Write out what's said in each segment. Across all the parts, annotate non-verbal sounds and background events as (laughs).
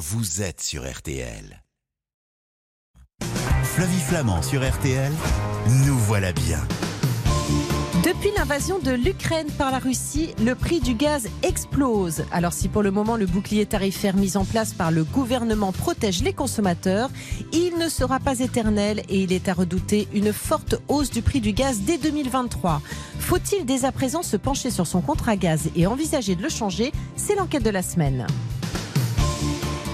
vous êtes sur RTL. Flavie Flamand sur RTL, nous voilà bien. Depuis l'invasion de l'Ukraine par la Russie, le prix du gaz explose. Alors si pour le moment le bouclier tarifaire mis en place par le gouvernement protège les consommateurs, il ne sera pas éternel et il est à redouter une forte hausse du prix du gaz dès 2023. Faut-il dès à présent se pencher sur son contrat gaz et envisager de le changer? C'est l'enquête de la semaine.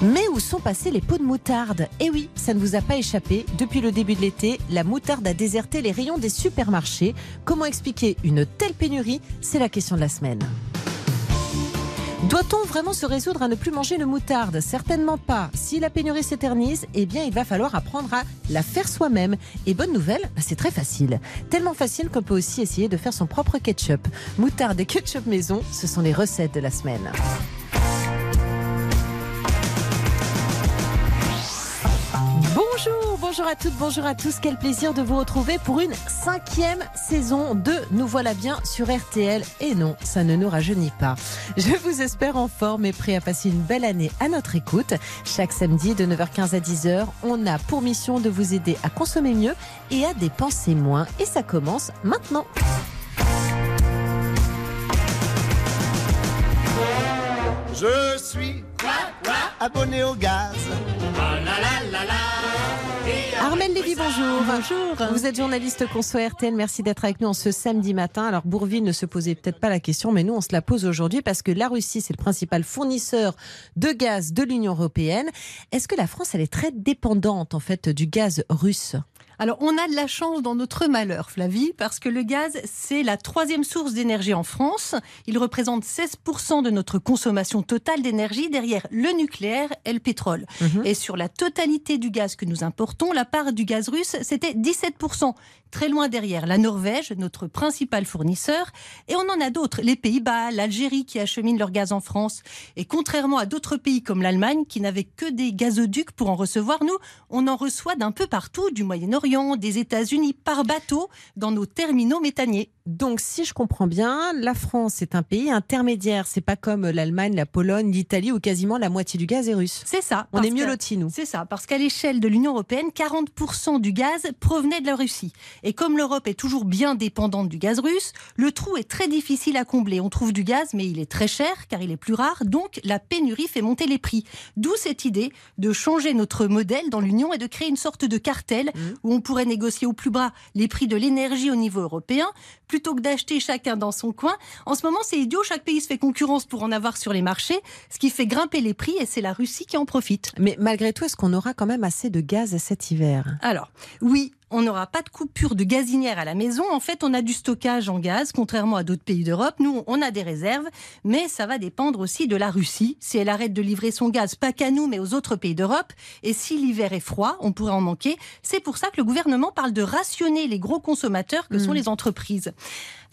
Mais où sont passés les pots de moutarde? Eh oui, ça ne vous a pas échappé. Depuis le début de l'été, la moutarde a déserté les rayons des supermarchés. Comment expliquer une telle pénurie? C'est la question de la semaine. Doit-on vraiment se résoudre à ne plus manger de moutarde? Certainement pas. Si la pénurie s'éternise, eh bien, il va falloir apprendre à la faire soi-même. Et bonne nouvelle, c'est très facile. Tellement facile qu'on peut aussi essayer de faire son propre ketchup. Moutarde et ketchup maison, ce sont les recettes de la semaine. Bonjour, à toutes, bonjour à tous. Quel plaisir de vous retrouver pour une cinquième saison de Nous voilà bien sur RTL. Et non, ça ne nous rajeunit pas. Je vous espère en forme et prêt à passer une belle année à notre écoute. Chaque samedi de 9h15 à 10h, on a pour mission de vous aider à consommer mieux et à dépenser moins. Et ça commence maintenant. Je suis abonné au gaz. Armel Lévy, bonjour. Bonjour. Vous êtes journaliste conso RTL. Merci d'être avec nous en ce samedi matin. Alors, Bourville ne se posait peut-être pas la question, mais nous, on se la pose aujourd'hui parce que la Russie, c'est le principal fournisseur de gaz de l'Union européenne. Est-ce que la France, elle est très dépendante, en fait, du gaz russe? Alors, on a de la chance dans notre malheur, Flavie, parce que le gaz, c'est la troisième source d'énergie en France. Il représente 16% de notre consommation totale d'énergie derrière le nucléaire et le pétrole. Mhm. Et sur la totalité du gaz que nous importons, la part du gaz russe, c'était 17%. Très loin derrière la Norvège, notre principal fournisseur. Et on en a d'autres, les Pays-Bas, l'Algérie qui acheminent leur gaz en France. Et contrairement à d'autres pays comme l'Allemagne qui n'avaient que des gazoducs pour en recevoir, nous, on en reçoit d'un peu partout, du Moyen-Orient, des États-Unis, par bateau, dans nos terminaux méthaniers. Donc, si je comprends bien, la France est un pays intermédiaire. C'est pas comme l'Allemagne, la Pologne, l'Italie où quasiment la moitié du gaz est russe. C'est ça. On est mieux lotis, nous. C'est ça, parce qu'à l'échelle de l'Union européenne, 40% du gaz provenait de la Russie. Et comme l'Europe est toujours bien dépendante du gaz russe, le trou est très difficile à combler. On trouve du gaz, mais il est très cher car il est plus rare, donc la pénurie fait monter les prix. D'où cette idée de changer notre modèle dans l'Union et de créer une sorte de cartel où on pourrait négocier au plus bas les prix de l'énergie au niveau européen, plutôt que d'acheter chacun dans son coin. En ce moment, c'est idiot, chaque pays se fait concurrence pour en avoir sur les marchés, ce qui fait grimper les prix et c'est la Russie qui en profite. Mais malgré tout, est-ce qu'on aura quand même assez de gaz cet hiver? Alors, oui, on n'aura pas de coupure de gazinière à la maison. En fait, on a du stockage en gaz, contrairement à d'autres pays d'Europe. Nous, on a des réserves, mais ça va dépendre aussi de la Russie. Si elle arrête de livrer son gaz, pas qu'à nous, mais aux autres pays d'Europe, et si l'hiver est froid, on pourrait en manquer. C'est pour ça que le gouvernement parle de rationner les gros consommateurs que sont les entreprises.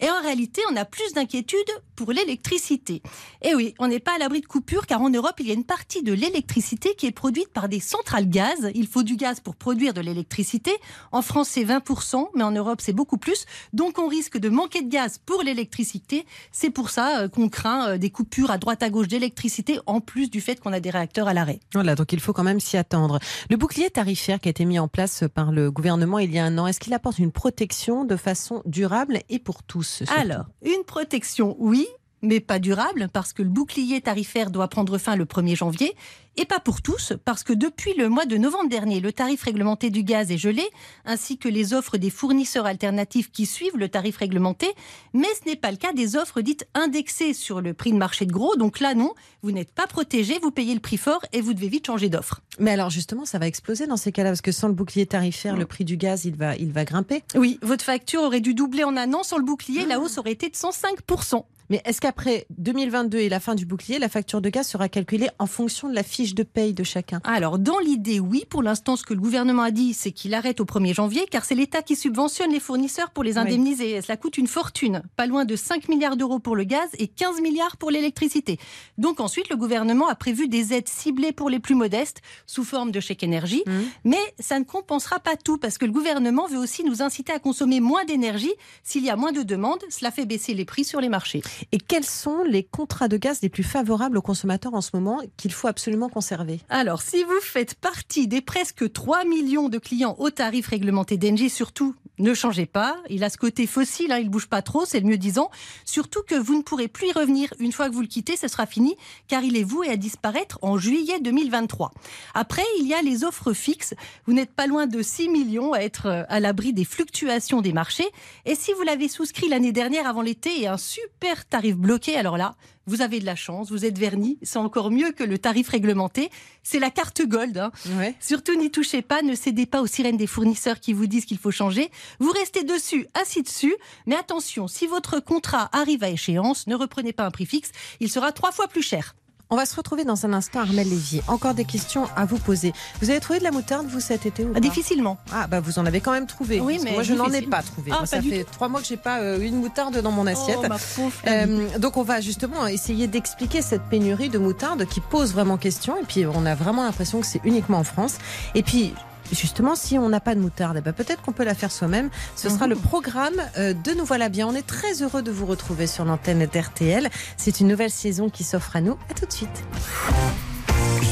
Et en réalité, on a plus d'inquiétude pour l'électricité. Et oui, on n'est pas à l'abri de coupures car en Europe, il y a une partie de l'électricité qui est produite par des centrales gaz. Il faut du gaz pour produire de l'électricité. En France, c'est 20%, mais en Europe, c'est beaucoup plus. Donc, on risque de manquer de gaz pour l'électricité. C'est pour ça euh, qu'on craint euh, des coupures à droite à gauche d'électricité, en plus du fait qu'on a des réacteurs à l'arrêt. Voilà, donc il faut quand même s'y attendre. Le bouclier tarifaire qui a été mis en place par le gouvernement il y a un an, est-ce qu'il apporte une protection de façon durable et pour tous Alors, une protection, oui, mais pas durable, parce que le bouclier tarifaire doit prendre fin le 1er janvier, et pas pour tous, parce que depuis le mois de novembre dernier, le tarif réglementé du gaz est gelé, ainsi que les offres des fournisseurs alternatifs qui suivent le tarif réglementé, mais ce n'est pas le cas des offres dites indexées sur le prix de marché de gros, donc là non, vous n'êtes pas protégé, vous payez le prix fort et vous devez vite changer d'offre. Mais alors justement, ça va exploser dans ces cas-là, parce que sans le bouclier tarifaire, le prix du gaz, il va, il va grimper. Oui, votre facture aurait dû doubler en un an, sans le bouclier, la hausse aurait été de 105%. Mais est-ce qu'après 2022 et la fin du bouclier, la facture de gaz sera calculée en fonction de la fiche de paye de chacun? Alors, dans l'idée, oui. Pour l'instant, ce que le gouvernement a dit, c'est qu'il arrête au 1er janvier, car c'est l'État qui subventionne les fournisseurs pour les indemniser. Cela coûte une fortune. Pas loin de 5 milliards d'euros pour le gaz et 15 milliards pour l'électricité. Donc ensuite, le gouvernement a prévu des aides ciblées pour les plus modestes, sous forme de chèque énergie. Mhm. Mais ça ne compensera pas tout, parce que le gouvernement veut aussi nous inciter à consommer moins d'énergie. S'il y a moins de demandes, cela fait baisser les prix sur les marchés. Et quels sont les contrats de gaz les plus favorables aux consommateurs en ce moment qu'il faut absolument conserver? Alors, si vous faites partie des presque 3 millions de clients au tarif réglementé d'Engie, surtout, ne changez pas. Il a ce côté fossile, hein, il bouge pas trop, c'est le mieux disant. Surtout que vous ne pourrez plus y revenir. Une fois que vous le quittez, ce sera fini, car il est voué à disparaître en juillet 2023. Après, il y a les offres fixes. Vous n'êtes pas loin de 6 millions à être euh, à l'abri des fluctuations des marchés. Et si vous l'avez souscrit l'année dernière avant l'été et un super tarif bloqué, alors là, vous avez de la chance, vous êtes verni, c'est encore mieux que le tarif réglementé. C'est la carte Gold. Hein. Surtout n'y touchez pas, ne cédez pas aux sirènes des fournisseurs qui vous disent qu'il faut changer. Vous restez dessus, assis dessus, mais attention, si votre contrat arrive à échéance, ne reprenez pas un prix fixe, il sera trois fois plus cher. On va se retrouver dans un instant, Armel Lévy. Encore des questions à vous poser. Vous avez trouvé de la moutarde, vous, cet été ou pas? Difficilement. Ah, bah vous en avez quand même trouvé. Oui, mais moi, je n'en ai pas trouvé. Ah, ça fait trois mois que j'ai pas euh, une moutarde dans mon assiette. Oh, euh, donc, on va justement essayer d'expliquer cette pénurie de moutarde qui pose vraiment question. Et puis, on a vraiment l'impression que c'est uniquement en France. Et puis, justement, si on n'a pas de moutarde, eh ben, peut-être qu'on peut la faire soi-même. Ce sera le programme euh, de Nous Voilà Bien. On est très heureux de vous retrouver sur l'antenne d'RTL. C'est une nouvelle saison qui s'offre à nous. À tout de suite.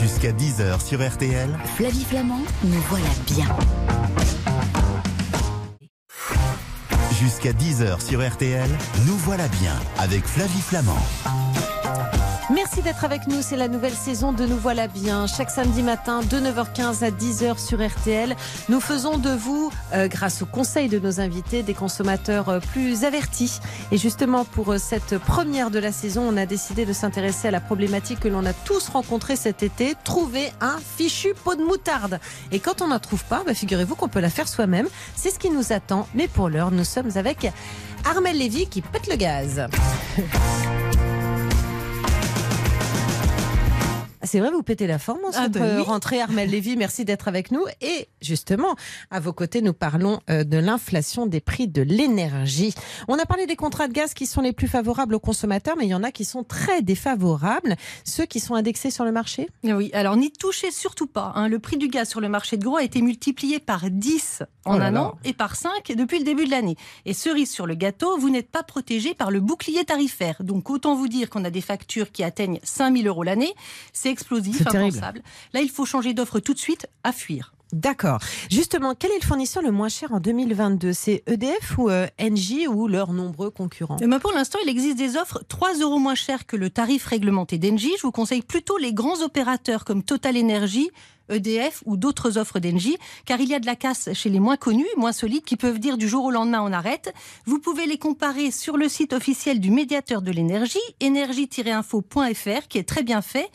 Jusqu'à 10h sur RTL. Flavie Flamand, Nous Voilà Bien. Jusqu'à 10h sur RTL. Nous Voilà Bien avec Flavie Flamand. Merci d'être avec nous. C'est la nouvelle saison de Nous Voilà Bien. Chaque samedi matin, de 9h15 à 10h sur RTL, nous faisons de vous, euh, grâce au conseil de nos invités, des consommateurs euh, plus avertis. Et justement, pour euh, cette première de la saison, on a décidé de s'intéresser à la problématique que l'on a tous rencontrée cet été, trouver un fichu pot de moutarde. Et quand on n'en trouve pas, bah, figurez-vous qu'on peut la faire soi-même. C'est ce qui nous attend. Mais pour l'heure, nous sommes avec Armel Lévy qui pète le gaz. (laughs) C'est vrai, vous pétez la forme en Ah cette ben euh, oui. rentrée. Armel Lévy, merci d'être avec nous. Et justement, à vos côtés, nous parlons euh, de l'inflation des prix de l'énergie. On a parlé des contrats de gaz qui sont les plus favorables aux consommateurs, mais il y en a qui sont très défavorables. Ceux qui sont indexés sur le marché? Oui, alors n'y touchez surtout pas. hein. Le prix du gaz sur le marché de gros a été multiplié par 10 en Oh un an et par 5 depuis le début de l'année. Et cerise sur le gâteau, vous n'êtes pas protégé par le bouclier tarifaire. Donc autant vous dire qu'on a des factures qui atteignent 5000 euros l'année. C'est explosif, impensable. Là, il faut changer d'offre tout de suite, à fuir. D'accord. Justement, quel est le fournisseur le moins cher en 2022 C'est EDF ou euh, Engie ou leurs nombreux concurrents? Eh ben, pour l'instant, il existe des offres 3 euros moins chères que le tarif réglementé d'Engie. Je vous conseille plutôt les grands opérateurs comme Total Energy, EDF ou d'autres offres d'Engie, car il y a de la casse chez les moins connus, moins solides, qui peuvent dire du jour au lendemain on arrête. Vous pouvez les comparer sur le site officiel du médiateur de l'énergie, énergie-info.fr, qui est très bien fait.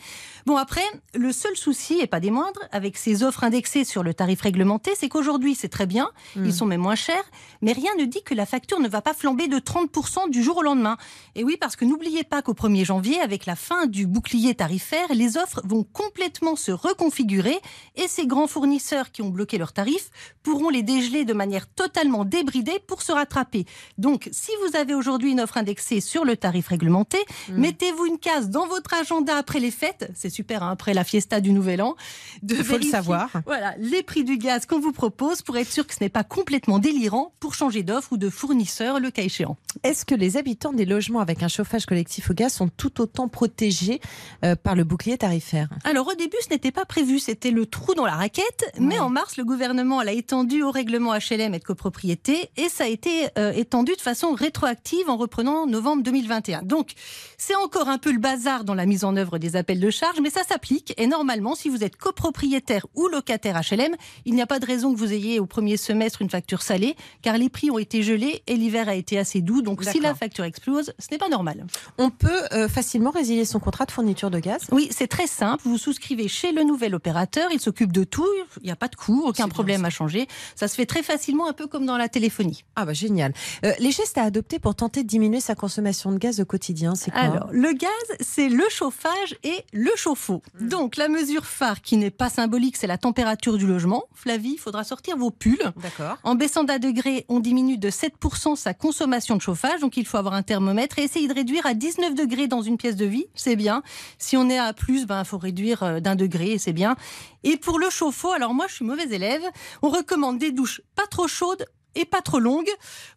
Bon, après, le seul souci, et pas des moindres, avec ces offres indexées sur le tarif réglementé, c'est qu'aujourd'hui, c'est très bien, ils sont même moins chers, mais rien ne dit que la facture ne va pas flamber de 30% du jour au lendemain. Et oui, parce que n'oubliez pas qu'au 1er janvier, avec la fin du bouclier tarifaire, les offres vont complètement se reconfigurer et ces grands fournisseurs qui ont bloqué leurs tarifs pourront les dégeler de manière totalement débridée pour se rattraper. Donc, si vous avez aujourd'hui une offre indexée sur le tarif réglementé, mettez-vous une case dans votre agenda après les fêtes, c'est super, hein, après la fiesta du Nouvel An, de Il faut le savoir. Voilà, les prix du gaz qu'on vous propose pour être sûr que ce n'est pas complètement délirant pour changer d'offre ou de fournisseur le cas échéant. Est-ce que les habitants des logements avec un chauffage collectif au gaz sont tout autant protégés euh, par le bouclier tarifaire? Alors au début, ce n'était pas prévu, c'était le trou dans la raquette. Mais en mars, le gouvernement l'a étendu au règlement HLM et de copropriété et ça a été euh, étendu de façon rétroactive en reprenant novembre 2021. Donc c'est encore un peu le bazar dans la mise en œuvre des appels de charge, mais ça s'applique. Et normalement, si vous êtes copropriétaire ou locataire HLM, il n'y a pas de raison que vous ayez au premier semestre une facture salée, car les prix ont été gelés et l'hiver a été assez doux. Donc si la facture explose, ce n'est pas normal. On peut euh, facilement résilier son contrat de fourniture de gaz? Oui, c'est très simple. Vous souscrivez chez le nouvel opérateur, il s'occupe de tout, il n'y a pas de coût, aucun problème à changer. Ça se fait très facilement, un peu comme dans la téléphonie. Ah bah génial. Euh, les gestes à adopter pour tenter de diminuer sa consommation de gaz au quotidien, c'est quoi? Alors, le gaz, c'est le chauffage et le chauffe-eau. Mmh. Donc, la mesure phare qui n'est pas symbolique, c'est la température du logement. Flavie, il faudra sortir vos pulls. D'accord. En baissant d'un degré, on diminue de 7% sa consommation de chauffage. Donc, il faut avoir un thermomètre et essayer de réduire à 19 degrés dans une pièce de vie. C'est bien. Si on est à plus, ben, il faut réduire euh, d'un degré et c'est bien. Et pour le chauffe-eau, alors moi, je suis mauvaise élève. On recommande des douches pas trop chaudes, et pas trop longues.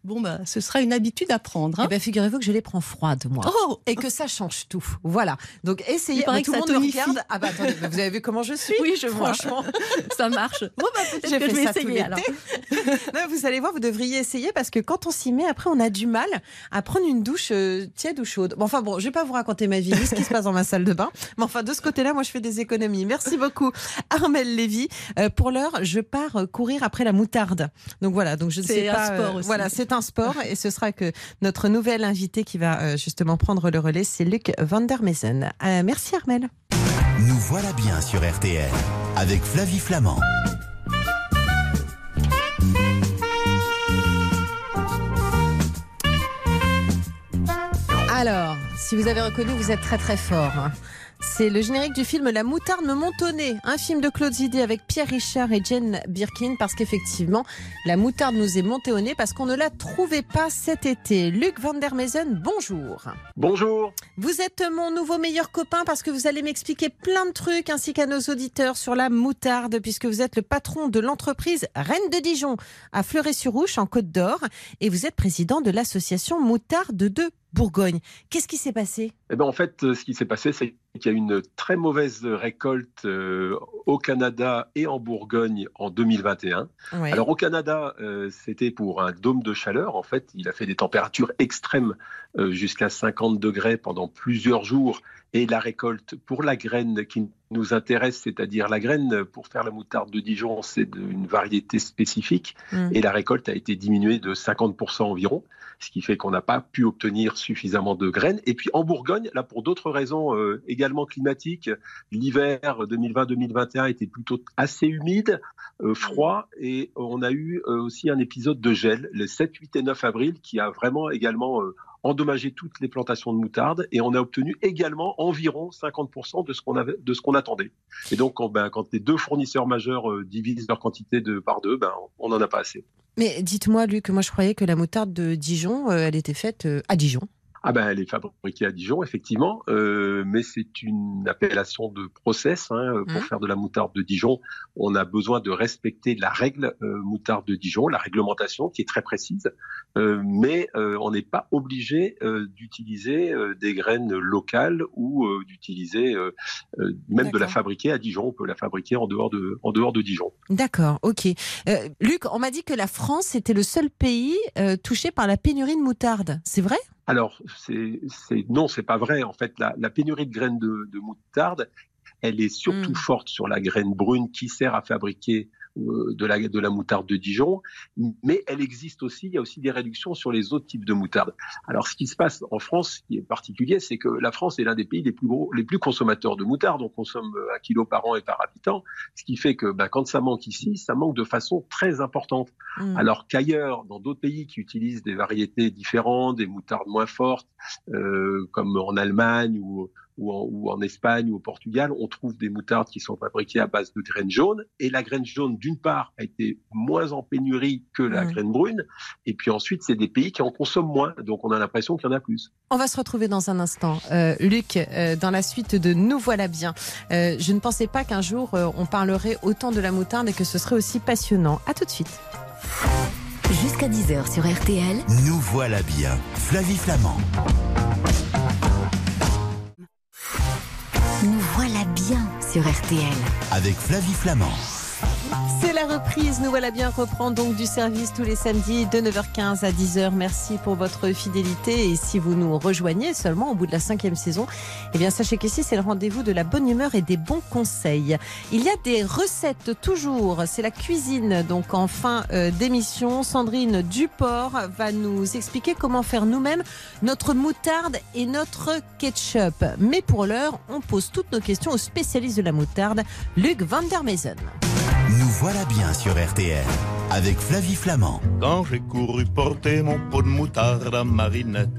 Bon, bah, ce sera une habitude à prendre. hein. Eh ben, figurez-vous que je les prends froides, moi. Oh Et que ça change tout. Voilà. Donc, essayez. Mais tout le monde me regarde. Ah, bah, attendez, mais vous avez vu comment je suis? Oui, je vois. Franchement. (laughs) ça marche. Bon, bah, peut-être que je vais essayer alors. (laughs) Non, vous allez voir, vous devriez essayer parce que quand on s'y met, après, on a du mal à prendre une douche euh, tiède ou chaude. Bon, enfin bon, je vais pas vous raconter ma vie, ni ce qui se passe dans ma salle de bain. Mais enfin, de ce côté-là, moi, je fais des économies. Merci beaucoup, Armel Lévy. Euh, pour l'heure, je pars courir après la moutarde. Donc voilà, donc je ne C'est un sport aussi. Voilà, c'est un sport et ce sera que notre nouvel invité qui va euh, justement prendre le relais, c'est Luc van der. Euh, merci, Armel. Nous voilà bien sur RTL avec Flavie Flamand. Alors, si vous avez reconnu, vous êtes très très fort. C'est le générique du film La moutarde me montonnait, un film de Claude Zidi avec Pierre Richard et Jane Birkin, parce qu'effectivement, la moutarde nous est montée au nez parce qu'on ne la trouvait pas cet été. Luc van der Mesen, bonjour. Bonjour. Vous êtes mon nouveau meilleur copain parce que vous allez m'expliquer plein de trucs ainsi qu'à nos auditeurs sur la moutarde puisque vous êtes le patron de l'entreprise Reine de Dijon à Fleuret-sur-Ouche en Côte d'Or et vous êtes président de l'association Moutarde de Bourgogne. Qu'est-ce qui s'est passé? Eh ben, en fait, euh, ce qui s'est passé, c'est qu'il y a eu une très mauvaise récolte euh, au Canada et en Bourgogne en 2021. Ouais. Alors au Canada, euh, c'était pour un dôme de chaleur. En fait, il a fait des températures extrêmes euh, jusqu'à 50 degrés pendant plusieurs jours. Et la récolte pour la graine qui nous intéresse, c'est-à-dire la graine pour faire la moutarde de Dijon, c'est une variété spécifique. Mm. Et la récolte a été diminuée de 50% environ, ce qui fait qu'on n'a pas pu obtenir suffisamment de graines. Et puis en Bourgogne, là pour d'autres raisons euh, également climatiques, l'hiver 2020-2021 était plutôt assez humide, euh, froid, et on a eu euh, aussi un épisode de gel le 7, 8 et 9 avril qui a vraiment également endommagé toutes les plantations de moutarde et on a obtenu également environ 50% de ce qu'on avait, de ce qu'on attendait. Et donc, quand, ben, les deux fournisseurs majeurs euh, divisent leur quantité de par deux, ben, on n'en a pas assez. Mais dites-moi, Luc, moi je croyais que la moutarde de Dijon, euh, elle était faite euh, à Dijon. Ah ben, elle est fabriquée à Dijon, effectivement, euh, mais c'est une appellation de process. Hein, pour Mhm. faire de la moutarde de Dijon, on a besoin de respecter la règle euh, moutarde de Dijon, la réglementation qui est très précise, euh, mais euh, on n'est pas obligé euh, d'utiliser euh, des graines locales ou euh, d'utiliser euh, euh, même de la fabriquer à Dijon. On peut la fabriquer en dehors de, en dehors de Dijon. D'accord, ok. Euh, Luc, on m'a dit que la France était le seul pays euh, touché par la pénurie de moutarde. C'est vrai? Alors, c'est, c'est, non, c'est pas vrai. En fait, la, la pénurie de graines de, de moutarde, elle est surtout Mm. forte sur la graine brune qui sert à fabriquer de, la, de la moutarde de Dijon, mais elle existe aussi, il y a aussi des réductions sur les autres types de moutarde. Alors, ce qui se passe en France, ce qui est particulier, c'est que la France est l'un des pays les plus gros, les plus consommateurs de moutarde. On consomme euh, un kilo par an et par habitant, ce qui fait que ben, quand ça manque ici, ça manque de façon très importante. Hmm. Alors qu'ailleurs, dans d'autres pays qui utilisent des variétés différentes, des moutardes moins fortes, euh, comme en Allemagne ou, ou, en, ou en Espagne ou au Portugal, on trouve des moutardes qui sont fabriquées à base de graines jaunes. Et la graine jaune, d'une part, a été moins en pénurie que la graine brune. Et puis ensuite, c'est des pays qui en consomment moins. Donc on a l'impression qu'il y en a plus. On va se retrouver dans un instant. Euh, Luc, euh, dans la suite de Nous voilà bien. Euh, je ne pensais pas qu'un jour euh, on parlerait autant de la moutarde et que ce serait aussi passionnant. À tout de suite. Jusqu'à 10h sur RTL, Nous voilà bien. Flavie Flamand. Sur RTL. Avec Flavie Flamand. C'est la reprise. Nous voilà bien reprend donc du service tous les samedis de 9h15 à 10h. Merci pour votre fidélité. Et si vous nous rejoignez seulement au bout de la cinquième saison, eh bien sachez qu'ici c'est le rendez-vous de la bonne humeur et des bons conseils. Il y a des recettes toujours. C'est la cuisine. Donc en fin euh, d'émission, Sandrine Duport va nous expliquer comment faire nous-mêmes notre moutarde et notre ketchup. Mais pour l'heure, on pose toutes nos questions au spécialiste de la moutarde, Luc van der Mesen. Nous voilà bien sur RTL. Avec Flavie Flamand. Quand j'ai couru porter mon pot de moutarde à Marinette,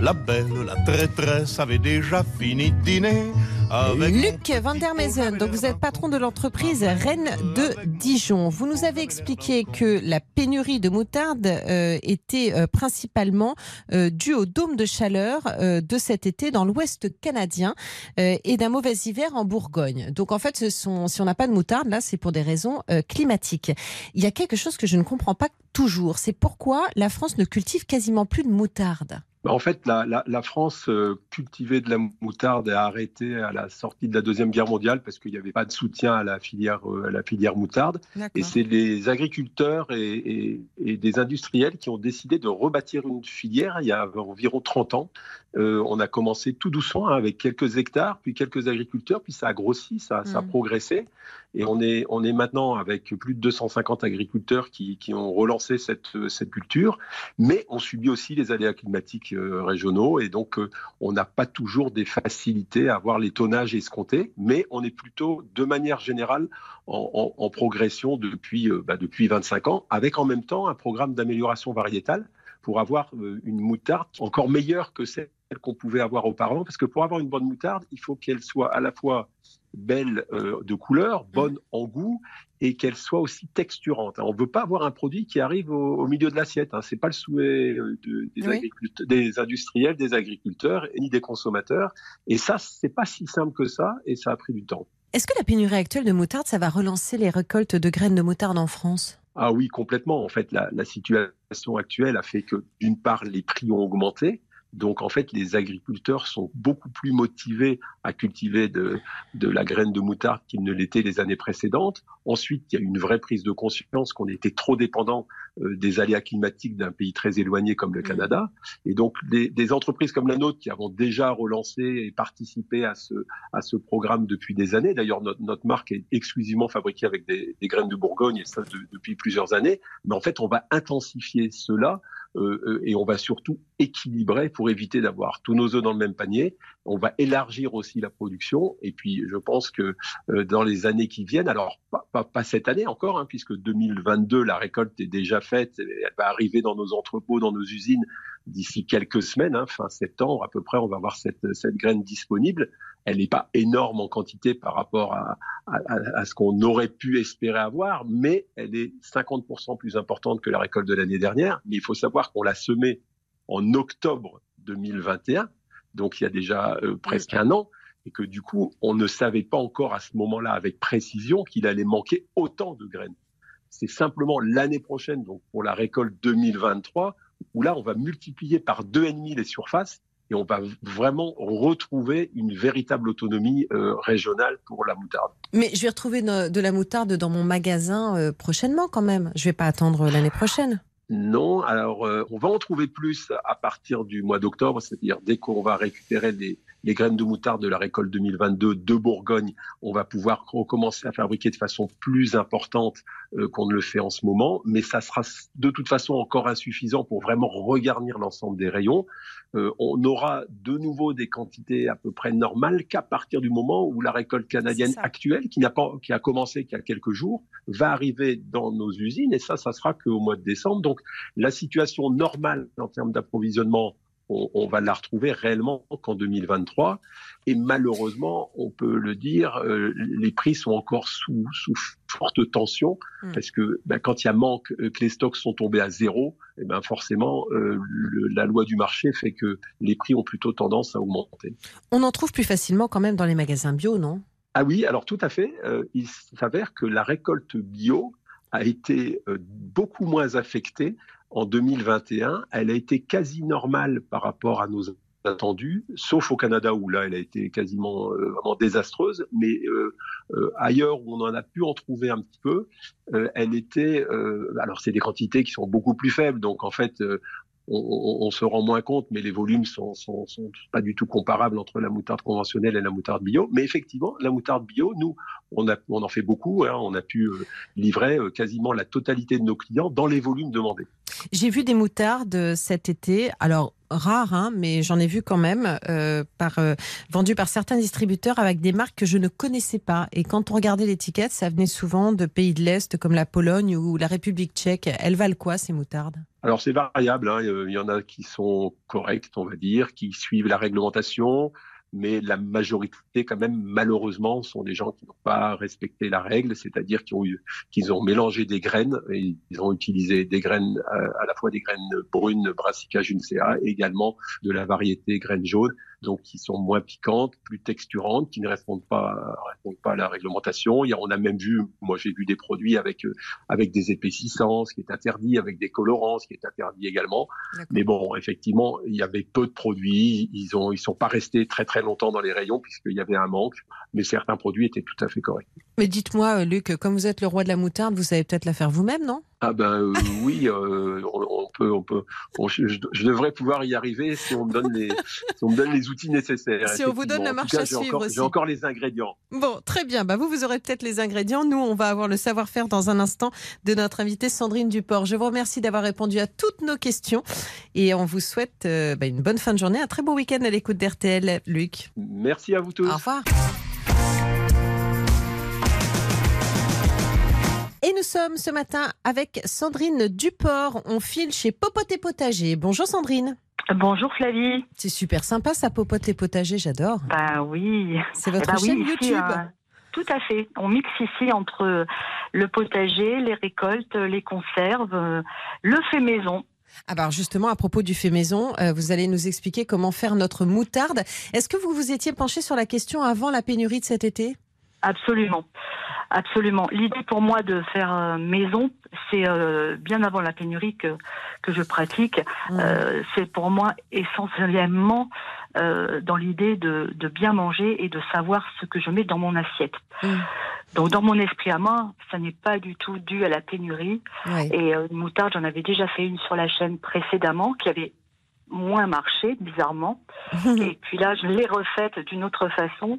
la belle, la traîtresse avait déjà fini de dîner. Luc Van der Mesen, donc vous êtes patron de l'entreprise Rennes de Dijon. Vous nous avez expliqué que la pénurie de moutarde euh, était euh, principalement euh, due au dôme de chaleur euh, de cet été dans l'ouest canadien euh, et d'un mauvais hiver en Bourgogne. Donc en fait, ce sont, si on n'a pas de moutarde, là, c'est pour des raisons euh, climatiques. Il y a quelque chose que je ne comprends pas toujours, c'est pourquoi la France ne cultive quasiment plus de moutarde. En fait, la, la- la France euh, cultivait de la moutarde et a arrêté à la sortie de la Deuxième Guerre mondiale parce qu'il n'y avait pas de soutien à la filière, euh, à la filière moutarde. Et c'est les agriculteurs et, et- et des industriels qui ont décidé de rebâtir une filière il y a environ 30 ans. Euh, on a commencé tout doucement hein, avec quelques hectares, puis quelques agriculteurs, puis ça a grossi, ça, ça a Mm. progressé. Et on est, on est maintenant avec plus de 250 agriculteurs qui, qui ont relancé cette, cette culture. Mais on subit aussi les aléas climatiques euh, régionaux et donc euh, on n'a pas toujours des facilités à avoir les tonnages escomptés, mais on est plutôt de manière générale en, en- en progression depuis, bah, depuis 25 ans, avec en même temps un programme d'amélioration variétale pour avoir une moutarde encore meilleure que celle qu'on pouvait avoir auparavant, parce que pour avoir une bonne moutarde, il faut qu'elle soit à la fois belle euh, de couleur, bonne en goût, et qu'elle soit aussi texturante. On ne veut pas avoir un produit qui arrive au, au milieu de l'assiette. Hein. C'est pas le souhait euh, de- des, Oui. agriculteurs- des industriels, des agriculteurs, ni des consommateurs. Et ça, c'est pas si simple que ça, et ça a pris du temps. Est-ce que la pénurie actuelle de moutarde, ça va relancer les récoltes de graines de moutarde en France? Ah oui, complètement. En fait, la, la situation actuelle a fait que, d'une part, les prix ont augmenté. Donc, en fait, les agriculteurs sont beaucoup plus motivés à cultiver de, de la graine de moutarde qu'ils ne l'étaient les années précédentes. Ensuite, il y a une vraie prise de conscience qu'on était trop dépendant euh, des aléas climatiques d'un pays très éloigné comme le Mhm. Canada. Et donc, des, des entreprises comme la nôtre qui avons déjà relancé et participé à ce, à ce programme depuis des années. D'ailleurs, notre, notre marque est exclusivement fabriquée avec des, des graines de Bourgogne et ça de- depuis plusieurs années. Mais en fait, on va intensifier cela euh, euh, et on va surtout équilibrer pour éviter d'avoir tous nos œufs dans le même panier. On va élargir aussi la production et puis je pense que euh, dans les années qui viennent, alors pas, pas, pas cette année encore, hein, puisque 2022 la récolte est déjà faite, elle va arriver dans nos entrepôts, dans nos usines d'ici quelques semaines, hein, fin septembre à peu près, on va avoir cette, cette graine disponible. Elle n'est pas énorme en quantité par rapport à, à- à ce qu'on aurait pu espérer avoir, mais elle est 50% plus importante que la récolte de l'année dernière. Mais il faut savoir qu'on l'a semée en octobre 2021, donc il y a déjà euh, presque un an, et que du coup, on ne savait pas encore à ce moment-là avec précision qu'il allait manquer autant de graines. C'est simplement l'année prochaine, donc pour la récolte 2023, où là, on va multiplier par deux et demi les surfaces et on va vraiment retrouver une véritable autonomie euh, régionale pour la moutarde. Mais je vais retrouver de, de la moutarde dans mon magasin euh, prochainement quand même. Je vais pas attendre l'année prochaine. Non, alors euh, on va en trouver plus à partir du mois d'octobre, c'est-à-dire dès qu'on va récupérer les, les graines de moutarde de la récolte 2022 de Bourgogne, on va pouvoir recommencer à fabriquer de façon plus importante euh, qu'on ne le fait en ce moment, mais ça sera de toute façon encore insuffisant pour vraiment regarnir l'ensemble des rayons. Euh, on aura de nouveau des quantités à peu près normales qu'à partir du moment où la récolte canadienne actuelle, qui n'a pas, qui a commencé qu'il y a quelques jours, va arriver dans nos usines, et ça, ça sera qu'au mois de décembre. Donc la situation normale en termes d'approvisionnement, on, on va la retrouver réellement qu'en 2023. Et malheureusement, on peut le dire, euh, les prix sont encore sous, sous forte tension Mm. parce que ben, quand il y a manque, euh, que les stocks sont tombés à zéro, et ben forcément, euh, le- la loi du marché fait que les prix ont plutôt tendance à augmenter. On en trouve plus facilement quand même dans les magasins bio, non? Ah oui, alors tout à fait. Euh, il s'avère que la récolte bio a été beaucoup moins affectée en 2021. Elle a été quasi normale par rapport à nos attendus, sauf au Canada où là elle a été quasiment euh, vraiment désastreuse, mais euh, euh, ailleurs où on en a pu en trouver un petit peu, elle était, alors c'est des quantités qui sont beaucoup plus faibles, donc en fait on, se rend moins compte, mais les volumes sont, sont, pas du tout comparables entre la moutarde conventionnelle et la moutarde bio. Mais effectivement, la moutarde bio, nous, on en fait beaucoup. hein. on a pu euh, livrer euh, quasiment la totalité de nos clients dans les volumes demandés. J'ai vu des moutardes euh, cet été, alors rares, hein, mais j'en ai vu quand même, euh, par, euh, vendues par certains distributeurs avec des marques que je ne connaissais pas. Et quand on regardait l'étiquette, ça venait souvent de pays de l'Est comme la Pologne ou la République tchèque. Elles valent quoi ces moutardes? Alors c'est variable. hein. Il y en a qui sont correctes, on va dire, qui suivent la réglementation. Mais la majorité, quand même, malheureusement, sont des gens qui n'ont pas respecté la règle, c'est-à-dire qu'ils ont, eu, qu'ils ont mélangé des graines, et ils ont utilisé des graines, à, à la fois des graines brunes Brassica juncea, et également de la variété graines jaunes, donc qui sont moins piquantes, plus texturantes, qui ne répondent pas, répondent pas à la réglementation. Il y a, on a même vu, moi j'ai vu des produits avec euh, avec des épaississants, ce qui est interdit, avec des colorants, ce qui est interdit également. Mais bon, effectivement, il y avait peu de produits. Ils ont, ils sont pas restés très très longtemps dans les rayons puisqu'il y avait un manque. Mais certains produits étaient tout à fait corrects. Mais dites-moi, Luc, comme vous êtes le roi de la moutarde, vous savez peut-être la faire vous-même, non? Ah ben euh, oui, euh, on, on, peut, on peut. On, je, je, devrais pouvoir y arriver si on me donne les, si on me donne les outils nécessaires. Si on vous donne la marche cas, à suivre encore, aussi. J'ai encore les ingrédients. Bon, très bien. Bah vous, vous aurez peut-être les ingrédients. Nous, on va avoir le savoir-faire dans un instant de notre invitée Sandrine Duport. Je vous remercie d'avoir répondu à toutes nos questions et on vous souhaite euh, bah, une bonne fin de journée, un très beau week-end à l'écoute d'RTL, Luc. Merci à vous tous. Au revoir. Et nous sommes ce matin avec Sandrine Duport. On file chez Popote et Potager. Bonjour Sandrine. Bonjour Flavie. C'est super sympa ça, Popote et Potager, j'adore. Bah oui. C'est votre oui, chaîne ici, YouTube. euh, tout à fait. On mixe ici entre le potager, les récoltes, les conserves, euh, le fait maison. Ah bah alors justement, à propos du fait maison, euh, vous allez nous expliquer comment faire notre moutarde. Est-ce que vous vous étiez penché sur la question avant la pénurie de cet été? Absolument. Absolument. L'idée pour moi de faire euh, maison, c'est euh, bien avant la pénurie que, que je pratique. Euh, c'est pour moi essentiellement euh, dans l'idée de, de bien manger et de savoir ce que je mets dans mon assiette. Mm. Donc dans mon esprit à moi, ça n'est pas du tout dû à la pénurie. Et une moutarde, j'en avais déjà fait une sur la chaîne précédemment qui avait moins marché, bizarrement. (laughs) Et puis là, je l'ai refaite d'une autre façon.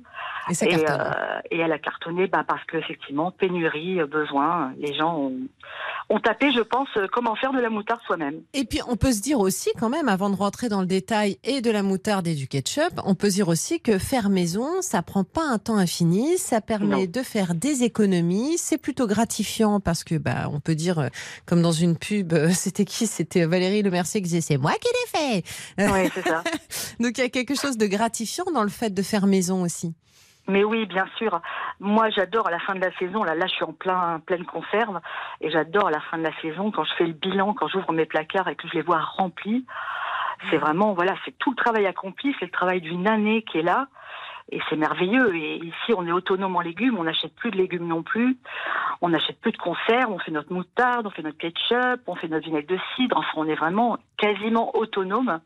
Et ça Et, euh, et elle a cartonné bah, parce qu'effectivement, pénurie, euh, besoin, les gens ont, ont tapé, je pense, euh, comment faire de la moutarde soi-même. Et puis on peut se dire aussi quand même, avant de rentrer dans le détail et de la moutarde et du ketchup, on peut se dire aussi que faire maison, ça prend pas un temps infini, ça permet Non. de faire des économies, c'est plutôt gratifiant parce que bah on peut dire euh, comme dans une pub, euh, (laughs) c'était qui? C'était Valérie Le Mercier qui disait c'est moi qui l'ai fait. Oui, c'est ça. (laughs) Donc il y a quelque chose de gratifiant dans le fait de faire maison aussi. Mais oui, bien sûr. Moi, j'adore à la fin de la saison. Là, là, je suis en plein, pleine conserve, et j'adore à la fin de la saison quand je fais le bilan, quand j'ouvre mes placards et que je les vois remplis. C'est vraiment, voilà, c'est tout le travail accompli, c'est le travail d'une année qui est là, et c'est merveilleux. Et ici, on est autonome en légumes, on n'achète plus de légumes non plus, on n'achète plus de conserve, on fait notre moutarde, on fait notre ketchup, on fait notre vinaigre de cidre. Enfin, on est vraiment quasiment autonome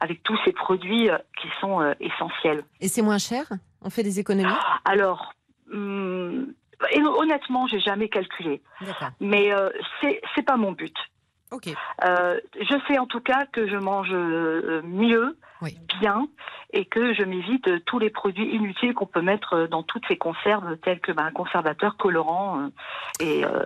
avec tous ces produits euh, qui sont euh, essentiels. Et c'est moins cher? On fait des économies? Alors, hum, et honnêtement, j'ai jamais calculé, mais euh, c'est c'est pas mon but. Ok. Euh, je sais en tout cas que je mange mieux, Oui. bien, et que je m'évite tous les produits inutiles qu'on peut mettre dans toutes ces conserves, tels que ben, conservateurs, colorants euh, et, euh,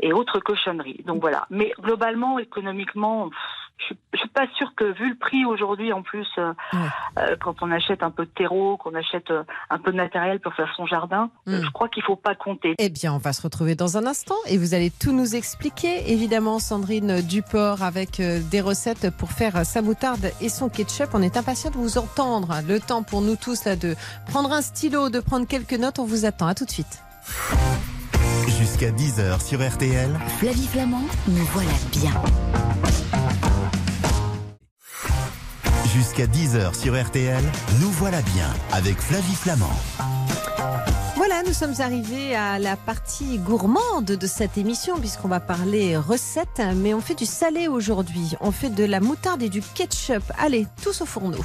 et autres cochonneries. Donc voilà. Mais globalement, économiquement, pff, je suis- je suis pas sûre que vu le prix aujourd'hui, en plus, euh, Ouais. euh, quand on achète un peu de terreau, qu'on achète euh, un peu de matériel pour faire son jardin, euh, Mm. je crois qu'il faut pas compter. Eh bien, on va se retrouver dans un instant et vous allez tout nous expliquer. Évidemment, Sandrine Duport avec des recettes pour faire sa moutarde et son ketchup. On est impatient de vous entendre. Le temps pour nous tous là de prendre un stylo, de prendre quelques notes. On vous attend. À tout de suite. Jusqu'à 10h sur RTL, Flavie Flamand, nous voilà bien. Jusqu'à 10h sur RTL, nous voilà bien avec Flavie Flamand. Voilà, nous sommes arrivés à la partie gourmande de cette émission puisqu'on va parler recettes, mais on fait du salé aujourd'hui. On fait de la moutarde et du ketchup. Allez, tous au fourneau.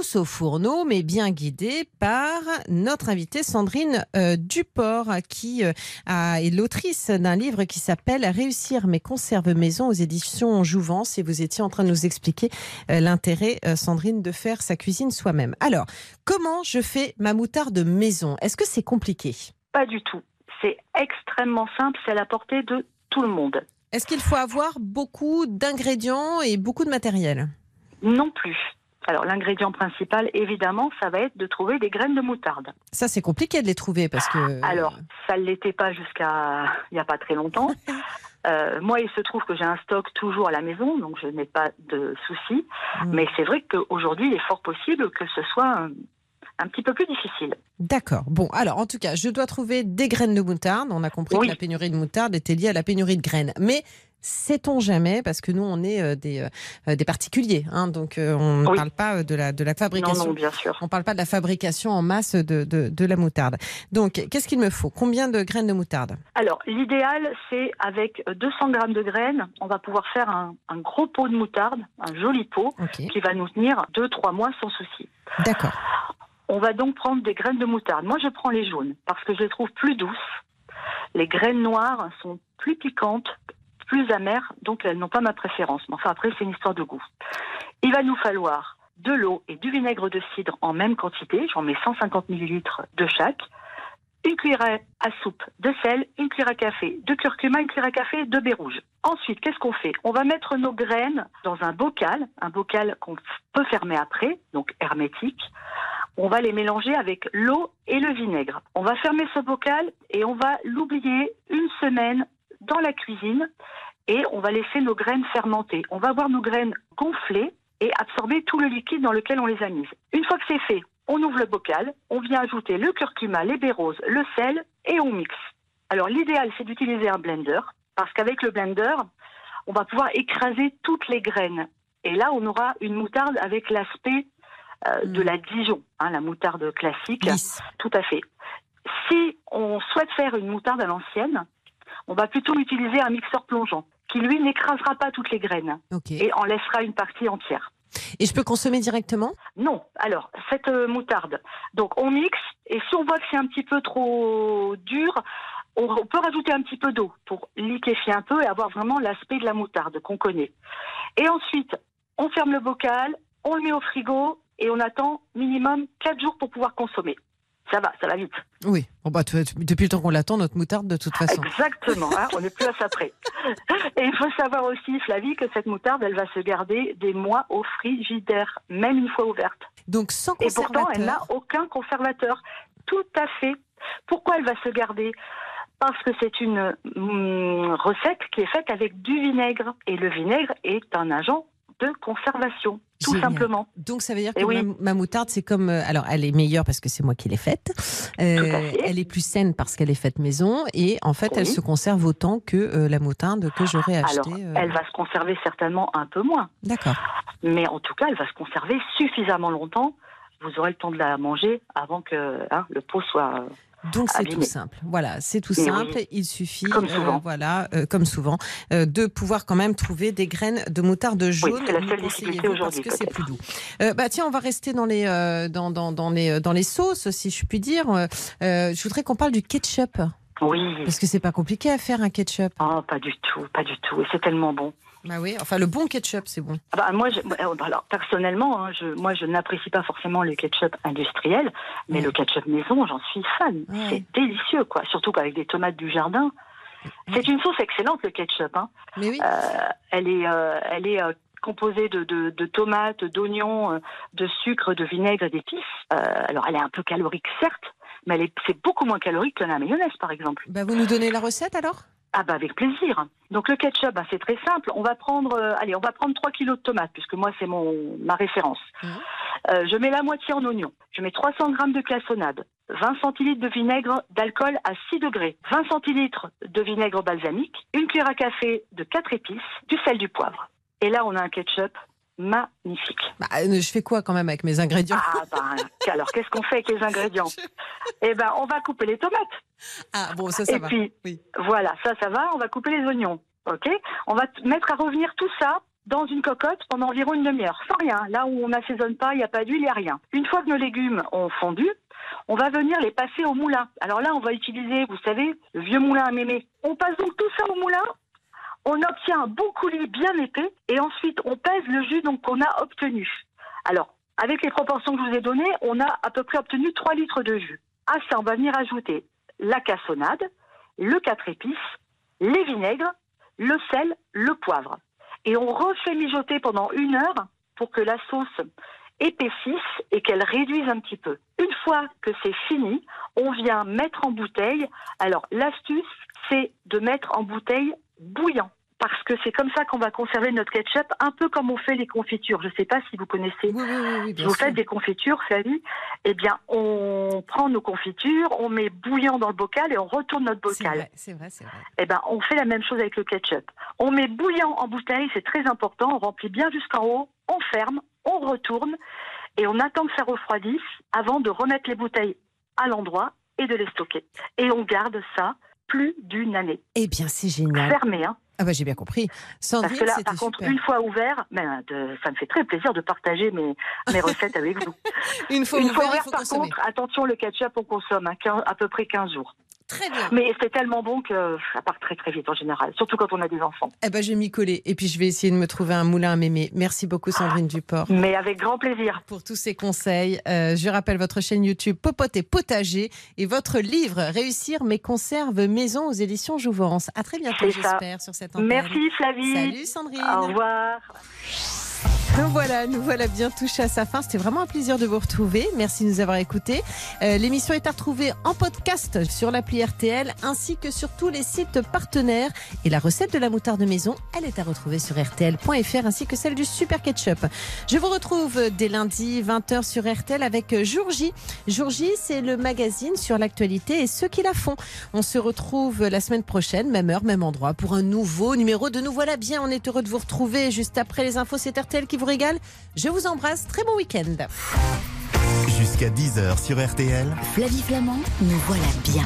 Tous au fourneau, mais bien guidés par notre invitée Sandrine euh, Duport, qui euh, a- est l'autrice d'un livre qui s'appelle Réussir mes conserves maison aux éditions Jouvence. Et vous étiez en train de nous expliquer euh, l'intérêt, Sandrine, de faire sa cuisine soi-même. Alors, comment je fais ma moutarde maison? Est-ce que c'est compliqué? Pas du tout. C'est extrêmement simple, c'est à la portée de tout le monde. Est-ce qu'il faut avoir beaucoup d'ingrédients et beaucoup de matériel? Non plus. Alors l'ingrédient principal, évidemment, ça va être de trouver des graines de moutarde. Ça, c'est compliqué de les trouver parce que. Alors, ça ne l'était pas jusqu'à il n'y a pas très longtemps. (laughs) Euh, moi, il se trouve que j'ai un stock toujours à la maison, donc je n'ai pas de soucis. Mm. Mais c'est vrai qu'aujourd'hui, il est fort possible que ce soit un, un petit peu plus difficile. D'accord. Bon, alors en tout cas, je dois trouver des graines de moutarde. On a compris Oui. que la pénurie de moutarde était liée à la pénurie de graines. Mais sait-on jamais, parce que nous, on est euh, des, euh, des particuliers, hein, donc euh, on ne Oui. parle pas de la, de la Non, fabrication. non, bien sûr. On parle pas de la fabrication en masse de, de, de la moutarde. Donc, qu'est-ce qu'il me faut? Combien de graines de moutarde? Alors, l'idéal, c'est avec 200 grammes de graines, on va pouvoir faire un, un gros pot de moutarde, un joli pot, qui va nous tenir 2-3 mois sans souci. d'accord. On va donc prendre des graines de moutarde. Moi, je prends les jaunes parce que je les trouve plus douces. Les graines noires sont plus piquantes, plus amères, donc elles n'ont pas ma préférence. Mais enfin, après, c'est une histoire de goût. Il va nous falloir de l'eau et du vinaigre de cidre en même quantité. J'en mets 150 millilitres de chaque. Une cuillère à soupe de sel, une cuillère à café de curcuma, une cuillère à café de baie rouge. Ensuite, qu'est-ce qu'on fait? On va mettre nos graines dans un bocal, un bocal qu'on peut fermer après, donc hermétique. On va les mélanger avec l'eau et le vinaigre. On va fermer ce bocal et on va l'oublier une semaine dans la cuisine et on va laisser nos graines fermenter. On va voir nos graines gonfler et absorber tout le liquide dans lequel on les a mises. Une fois que c'est fait, on ouvre le bocal, on vient ajouter le curcuma, les baies roses, le sel et on mixe. Alors l'idéal c'est d'utiliser un blender parce qu'avec le blender, on va pouvoir écraser toutes les graines. Et là, on aura une moutarde avec l'aspect euh, de Mm. la Dijon, hein, la moutarde classique. Tout à fait. Si on souhaite faire une moutarde à l'ancienne, on va plutôt utiliser un mixeur plongeant qui, lui, n'écrasera pas toutes les graines et en laissera une partie entière. Et je peux consommer directement? Non, alors, cette euh, moutarde, donc on mixe, et si on voit que c'est un petit peu trop dur, on, on peut rajouter un petit peu d'eau pour liquéfier un peu et avoir vraiment l'aspect de la moutarde qu'on connaît. Et ensuite, on ferme le bocal, on le met au frigo, et on attend minimum 4 jours pour pouvoir consommer. Ça va, ça va vite. Oui. Bon, bah, depuis le temps qu'on l'attend, notre moutarde, de toute façon. Exactement, hein, on n'est plus à ça près. Et il faut savoir aussi, Flavie, que cette moutarde, elle va se garder des mois au frigidaire, même une fois ouverte. Donc, sans Et pourtant, elle n'a conservateur. aucun conservateur. Tout à fait. Pourquoi elle va se garder? Parce que c'est une hum, recette qui est faite avec du vinaigre. Et le vinaigre est un agent de conservation, tout Génial. simplement. Donc ça veut dire que oui. ma, ma moutarde, c'est comme... euh, alors, elle est meilleure parce que c'est moi qui l'ai faite. Euh, elle est plus saine parce qu'elle est faite maison. Et en fait, elle se conserve autant que euh, la moutarde que j'aurais Alors, achetée. euh, elle va se conserver certainement un peu moins. D'accord. Mais en tout cas, elle va se conserver suffisamment longtemps. Vous aurez le temps de la manger avant que hein, le pot soit. Donc c'est tout simple. Voilà, c'est tout simple. oui. Il suffit, Comme euh, souvent. voilà, euh, comme souvent, euh, de pouvoir quand même trouver des graines de moutarde jaune. c'est la seule difficulté parce aujourd'hui, que c'est plus doux. Bah tiens, on va rester dans les dans, dans, dans les dans les sauces, si je puis dire. Je voudrais qu'on parle du ketchup Oui. parce que c'est pas compliqué à faire un ketchup. Oh, pas du tout, pas du tout. Et c'est tellement bon. Bah oui, enfin le bon ketchup, c'est bon. Ah bah, moi, je, euh, alors, personnellement, hein, je, moi, je n'apprécie pas forcément le ketchup industriel, mais Ouais. le ketchup maison, j'en suis fan. Ouais. C'est délicieux, quoi. Surtout qu'avec des tomates du jardin. C'est une sauce excellente, le ketchup. Hein. Mais oui. Euh, elle est, euh, elle est euh, composée de, de, de tomates, d'oignons, de sucre, de vinaigre et d'épices. Alors, elle est un peu calorique, certes, mais elle est, c'est beaucoup moins calorique que la mayonnaise, par exemple. Bah vous nous donnez la recette alors? Ah bah avec plaisir. Donc le ketchup, bah, c'est très simple. On va prendre, euh, allez, on va prendre 3 kilos de tomates puisque moi c'est mon ma référence. Mhm. Euh, je mets la moitié en oignon. Je mets 300 grammes de classonnade, 20 centilitres de vinaigre d'alcool à 6 degrés, 20 centilitres de vinaigre balsamique, une cuillère à café de 4 épices, du sel, du poivre. Et là on a un ketchup magnifique. bah, euh, Je fais quoi quand même avec mes ingrédients Ah bah (laughs) alors qu'est-ce qu'on fait avec les ingrédients? Eh ben on va couper les tomates. Ah bon, ça ça Et va. puis, Oui. voilà, ça, ça va. On va couper les oignons. OK? On va mettre à revenir tout ça dans une cocotte pendant environ une demi-heure, sans rien. Là où on n'assaisonne pas, il n'y a pas d'huile, il n'y a rien. Une fois que nos légumes ont fondu, on va venir les passer au moulin. Alors là, on va utiliser, vous savez, le vieux moulin à mémé. On passe donc tout ça au moulin. On obtient un bon coulis bien épais et ensuite on pèse le jus qu'on a obtenu. Alors, avec les proportions que je vous ai données, on a à peu près obtenu 3 litres de jus. À ça, on va venir ajouter la cassonade, le quatre épices, les vinaigres, le sel, le poivre. Et on refait mijoter pendant une heure pour que la sauce épaississe et qu'elle réduise un petit peu. Une fois que c'est fini, on vient mettre en bouteille. Alors l'astuce, c'est de mettre en bouteille bouillant. Parce que c'est comme ça qu'on va conserver notre ketchup, un peu comme on fait les confitures. Je ne sais pas si vous connaissez. Oui, oui, oui, bien vous sûr. faites des confitures, Flavie, eh bien, on prend nos confitures, on met bouillant dans le bocal et on retourne notre bocal. c'est vrai, c'est vrai. Eh ben, on fait la même chose avec le ketchup. On met bouillant en bouteille, c'est très important. On remplit bien jusqu'en haut, on ferme, on retourne et on attend que ça refroidisse avant de remettre les bouteilles à l'endroit et de les stocker. Et on garde ça plus d'une année. Eh bien, c'est génial. Fermé, hein. Ah bah j'ai bien compris. Parce que là, par contre, super. une fois ouvert, ben, de- ça me fait très plaisir de partager mes, mes (laughs) recettes avec vous. Une fois Une ouvert, fois ouvert, par consommer. contre, attention, le ketchup, on consomme hein, à peu près 15 jours. Très bien. Mais c'est tellement bon que ça part très très vite en général, surtout quand on a des enfants. Eh ben, je vais m'y coller. Et puis, je vais essayer de me trouver un moulin à mémé. Merci beaucoup, Sandrine Duport. Mais avec grand plaisir. Pour tous ces conseils, Euh, je rappelle votre chaîne YouTube Popote et Potager et votre livre Réussir mes conserves maison aux éditions Jouvence. À très bientôt, j'espère, sur cette antenne. Merci Flavie. Salut Sandrine. Au revoir. Voilà, nous voilà bien touchés à sa fin. C'était vraiment un plaisir de vous retrouver. Merci de nous avoir écoutés. Euh, L'émission est à retrouver en podcast sur l'appli RTL ainsi que sur tous les sites partenaires. Et la recette de la moutarde de maison, elle est à retrouver sur RTL.fr ainsi que celle du super ketchup. Je vous retrouve dès lundi 20h sur RTL avec Jour J. Jour J, c'est le magazine sur l'actualité et ceux qui la font. On se retrouve la semaine prochaine, même heure, même endroit, pour un nouveau numéro de Nous voilà bien. On est heureux de vous retrouver juste après les infos. C'est RTL qui vous régale. Je vous embrasse. Très bon week-end. Jusqu'à 10h sur RTL. Flavie Flamand, nous voilà bien.